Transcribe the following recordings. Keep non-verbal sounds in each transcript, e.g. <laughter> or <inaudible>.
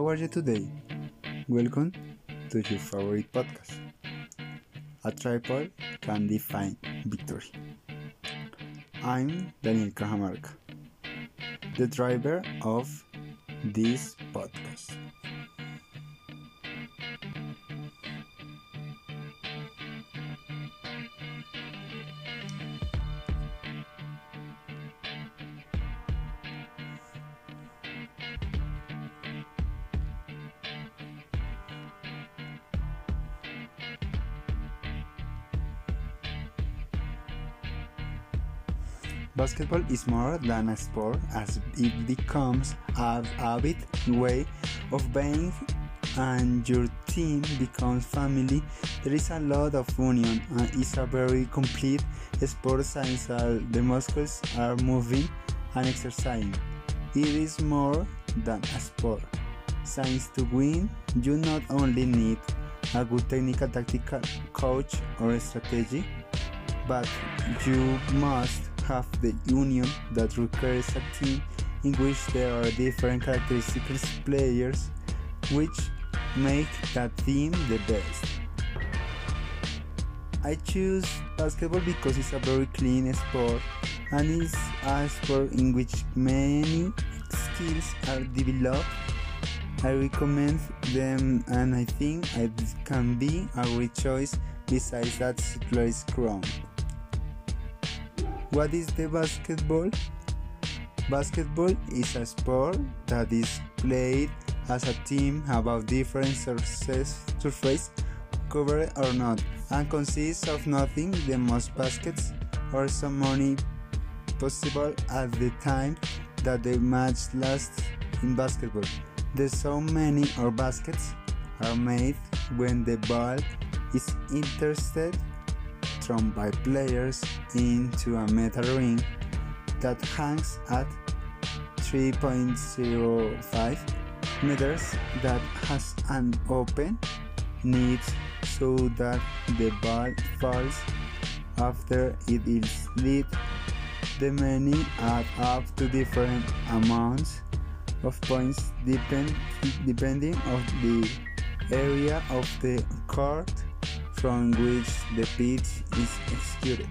How are you today? Welcome to your favorite podcast. A tripod can define victory. I'm Daniel Cajamarca, the driver of this podcast. Basketball is more than a sport as it becomes a habit way of being and your team becomes family. There is a lot of union and it's a very complete sport since the muscles are moving and exercising. It is more than a sport. Since to win, you not only need a good technical tactical coach or strategy, but you must have the union that requires a team in which there are different characteristics players which make that team the best. I choose basketball because it's a very clean sport and it's a sport in which many skills are developed. I recommend them and I think it can be a great choice besides that place ground. What is the basketball? Basketball is a sport that is played as a team about different surfaces, surface, covered or not, and consists of nothing the most baskets or some money possible at the time that the match lasts in basketball. There's so many or baskets are made when the ball is interested thrown by players into a metal ring that hangs at 3.05 meters that has an open net so that the ball falls after it is lit. The many add up to different amounts of points depend, depending on the area of the court from which the pitch is executed.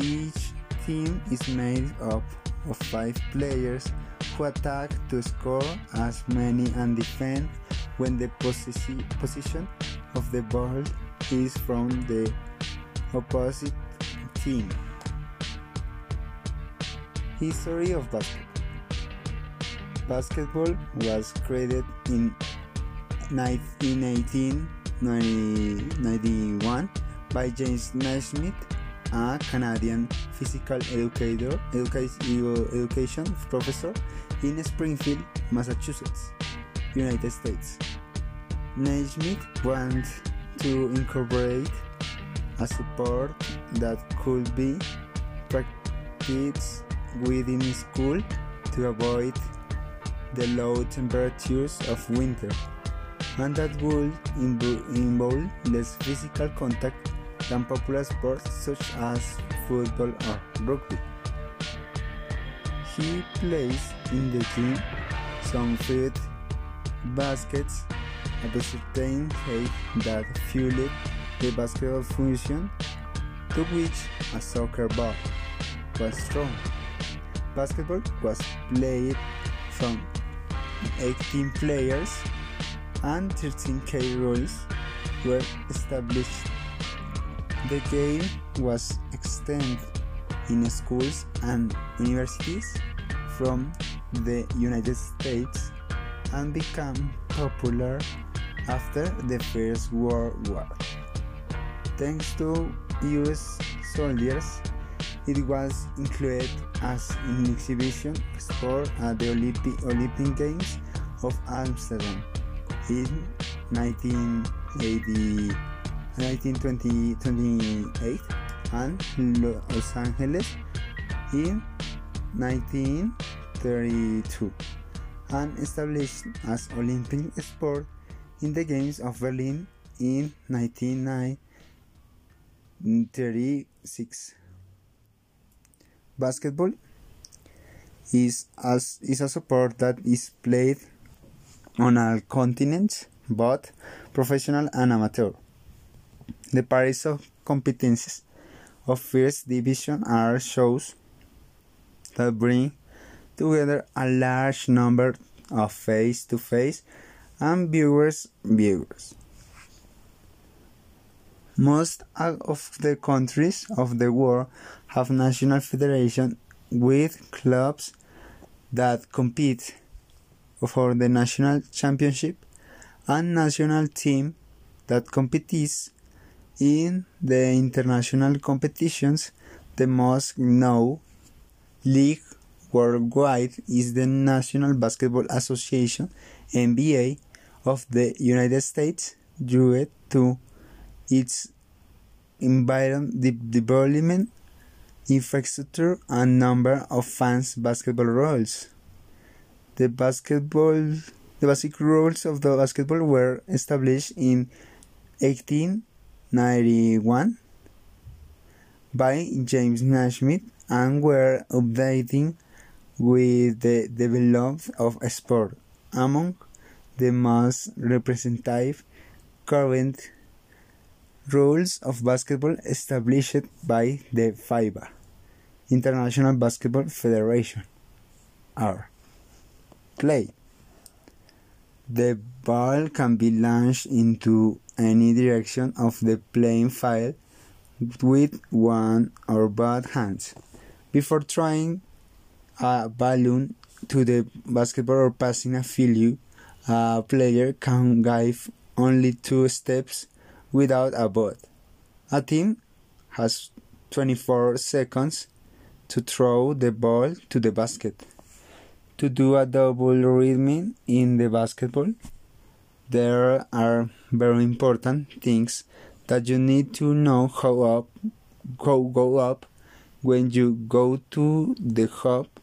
Each team is made up of five players who attack to score as many and defend when the position of the ball is from the opposite team. History of basketball Basketball was created in 1991 by James Naismith, a Canadian physical educator, education professor in Springfield, Massachusetts, United States. Naismith wanted to incorporate a sport that could be practiced within school to avoid the low temperatures of winter and that would involve less physical contact than popular sports such as football or rugby. He placed in the gym some feet, baskets at a certain height that fueled the basketball function to which a soccer ball was thrown. Basketball was played from 18 players and 13K rules were established. The game was extended in schools and universities from the United States and became popular after the First World War. Thanks to US soldiers, it was included as an exhibition sport at the Olympic, Olympic Games of Amsterdam in 1980, 1928 and Los Angeles in 1932 and established as Olympic sport in the Games of Berlin in 1936. Basketball is as is a sport that is played on all continents, both professional and amateur. The Paris of competencies of first division are shows that bring together a large number of face-to-face and viewers viewers. Most of the countries of the world have national federations with clubs that compete for the national championship and national team that competes in the international competitions. The most known league worldwide is the National Basketball Association NBA of the United States due to its environment, development, infrastructure, and number of fans basketball rules. The basketball, the basic rules of the basketball were established in 1891 by James Naismith and were updating with the development of sport. Among the most representative current rules of basketball established by the FIBA, International Basketball Federation, are play. The ball can be launched into any direction of the playing field with one or both hands. Before trying a balloon to the basketball or passing a field, a player can give only two steps without a ball. A team has 24 seconds to throw the ball to the basket. To do a double rhythm in the basketball, there are very important things that you need to know how up go go up. When you go to the hop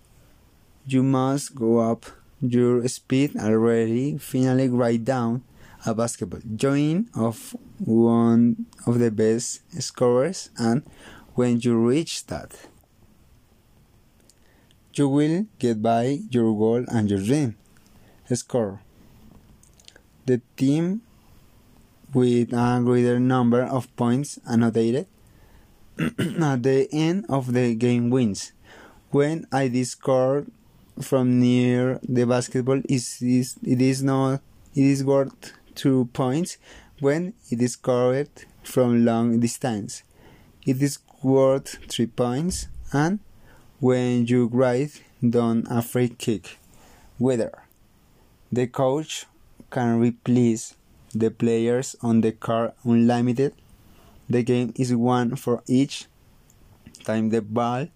you must go up your speed already. Finally write down a basketball. Join of one of the best scorers and when you reach that you will get by your goal and your dream. Score. The team with a greater number of points annotated <clears throat> at the end of the game wins. When I score from near the basketball it is not it is worth two points. When it is scored from long distance. It is worth three points and when you write down a free kick. Whether the coach can replace the players on the card unlimited. The game is one for each time the ball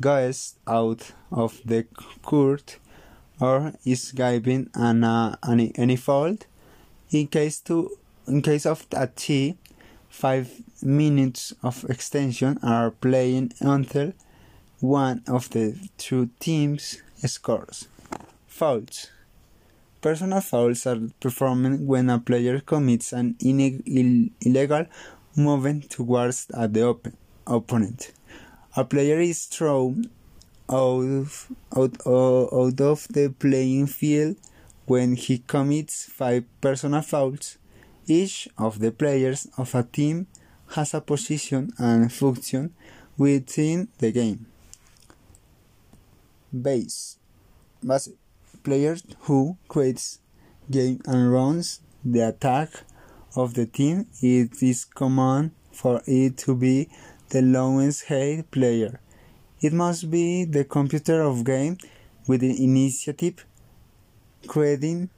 goes out of the court or is given an, uh, any, any fault. In case to in case of a T, five minutes of extension are playing until one of the two teams scores. Fouls. Personal fouls are performed when a player commits an illegal movement towards the open opponent a player is thrown out, out, out of the playing field when he commits five personal fouls. Each of the players of a team has a position and function within the game. Base. Base. Player who creates game and runs the attack of the team. It is common for it to be the lowest paid player. It must be the computer of game with the initiative, creating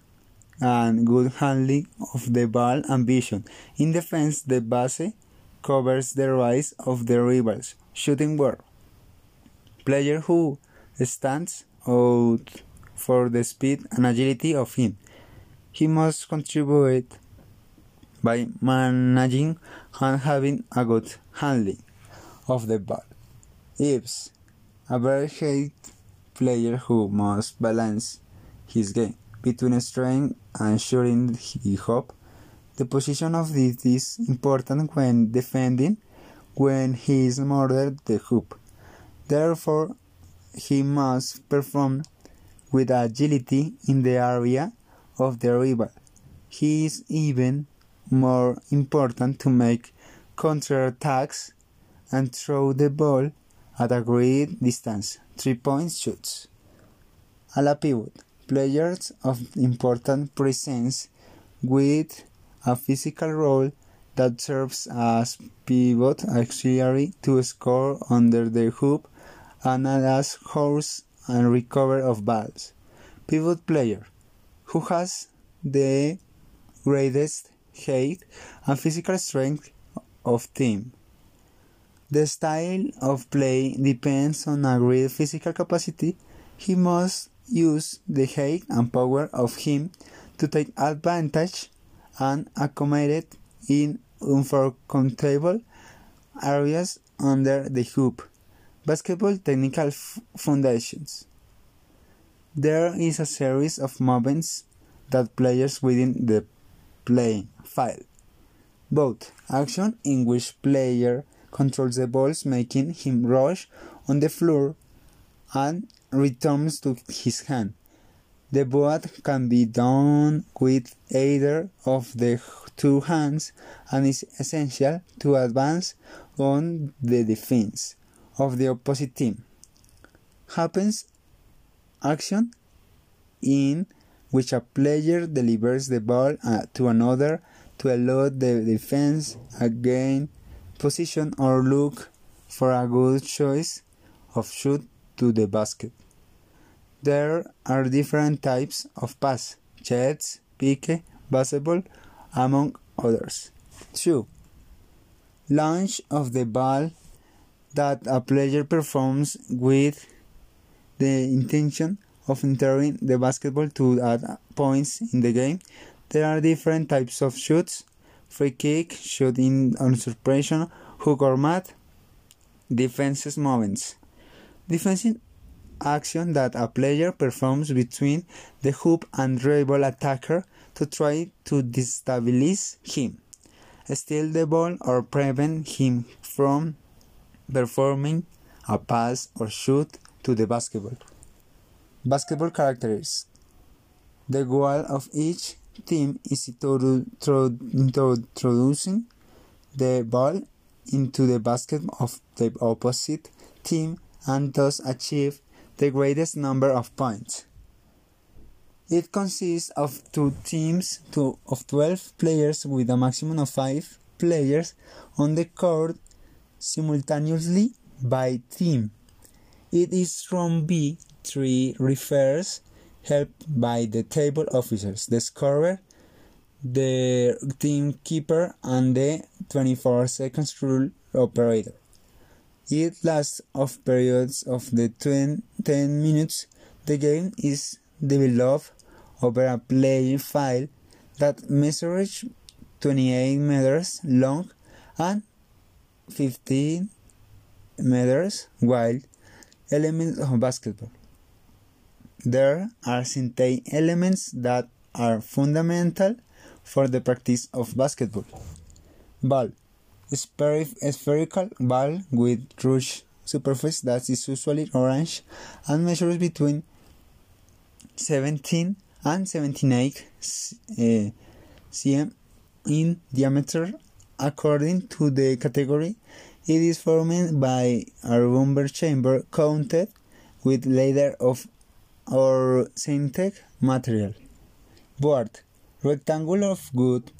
and good handling of the ball and vision. In defense, the base covers the rise of the rivals, shooting well. Player who stands out for the speed and agility of him. He must contribute by managing and having a good handling of the ball. Ives, a very high player who must balance his game between strength and shooting the hoop. The position of this is important when defending when he is murdered the hoop. Therefore, he must perform with agility in the area of the rival. He is even more important to make counterattacks and throw the ball at a great distance, three-point shoots. A la pivot, players of important presence with a physical role that serves as pivot auxiliary to score under the hoop and horse and recover of balls. Pivot player who has the greatest height and physical strength of team. The style of play depends on a great physical capacity. He must use the height and power of him to take advantage and accommodate in unforecountable areas under the hoop. Basketball technical foundations. There is a series of movements that players within the playing file. Both action in which player controls the balls making him rush on the floor and returns to his hand. The boat can be done with either of the two hands and is essential to advance on the defense of the opposite team. Happens action in which a player delivers the ball uh, to another to allow the defense again position or look for a good choice of shoot to the basket. There are different types of pass, jets, pique, basketball, among others. 2. Launch of the ball that a player performs with the intention of entering the basketball to add points in the game. There are different types of shoots free kick, shot in usurpation, hook or mat, defenses movements. Defensive action that a player performs between the hoop and rival attacker to try to destabilize him, steal the ball, or prevent him from performing a pass or shoot to the basketball. Basketball characteristics The goal of each team is to introducing the ball into the basket of the opposite team and thus achieve the greatest number of points. It consists of two teams of 12 players with a maximum of 5 players on the court simultaneously by team. It is from B3 refers helped by the table officers, the scorer, the team keeper, and the 24 seconds rule operator. It lasts of periods of the 10 minutes. The game is developed over a play file that measures 28 meters long and 15 meters wide elements of basketball. There are certain elements that are fundamental for the practice of basketball. Ball spherical ball with rouge surface that is usually orange and measures between 17 and 78 uh, cm in diameter according to the category it is formed by a rubber chamber coated with leather of or synthetic material board rectangle of good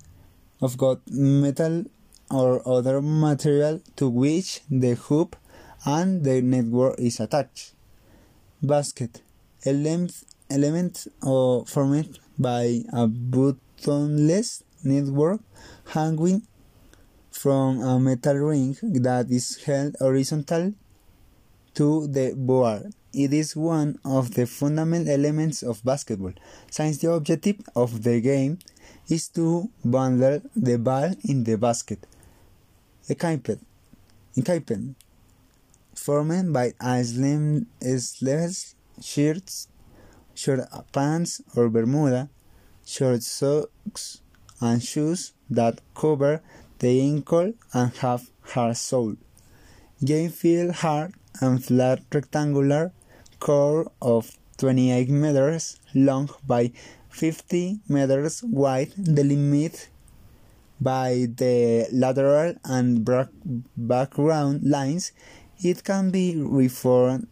of good metal or other material to which the hoop and the network is attached. Basket element, element or formed by a buttonless network hanging from a metal ring that is held horizontal to the board. It is one of the fundamental elements of basketball, since the objective of the game is to bundle the ball in the basket. Equipped, equipped, formed by a slim sleeveless shirts, short pants or bermuda, short socks, and shoes that cover the ankle and half hard sole. Game feel hard and flat rectangular core of 28 meters long by 50 meters wide, delimited by the lateral and background lines. It can be reformed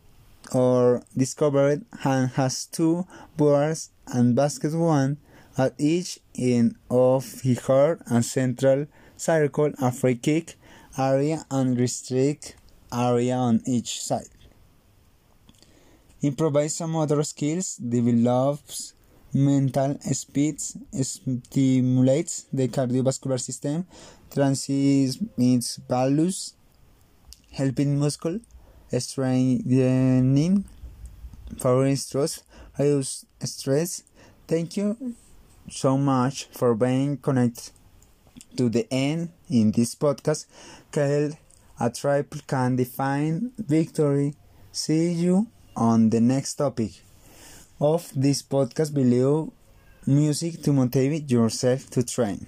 or discovered and has two bars and basket one at each end of the and central circle a free kick area and restrict area on each side. Improvises some motor skills, develops mental speeds, stimulates the cardiovascular system, transmits values, helping muscle, strengthening, favoring stress, reduce stress. Thank you so much for being connected to the end in this podcast called A Triple Can Define Victory. See you on the next topic of this podcast below music to motivate yourself to train.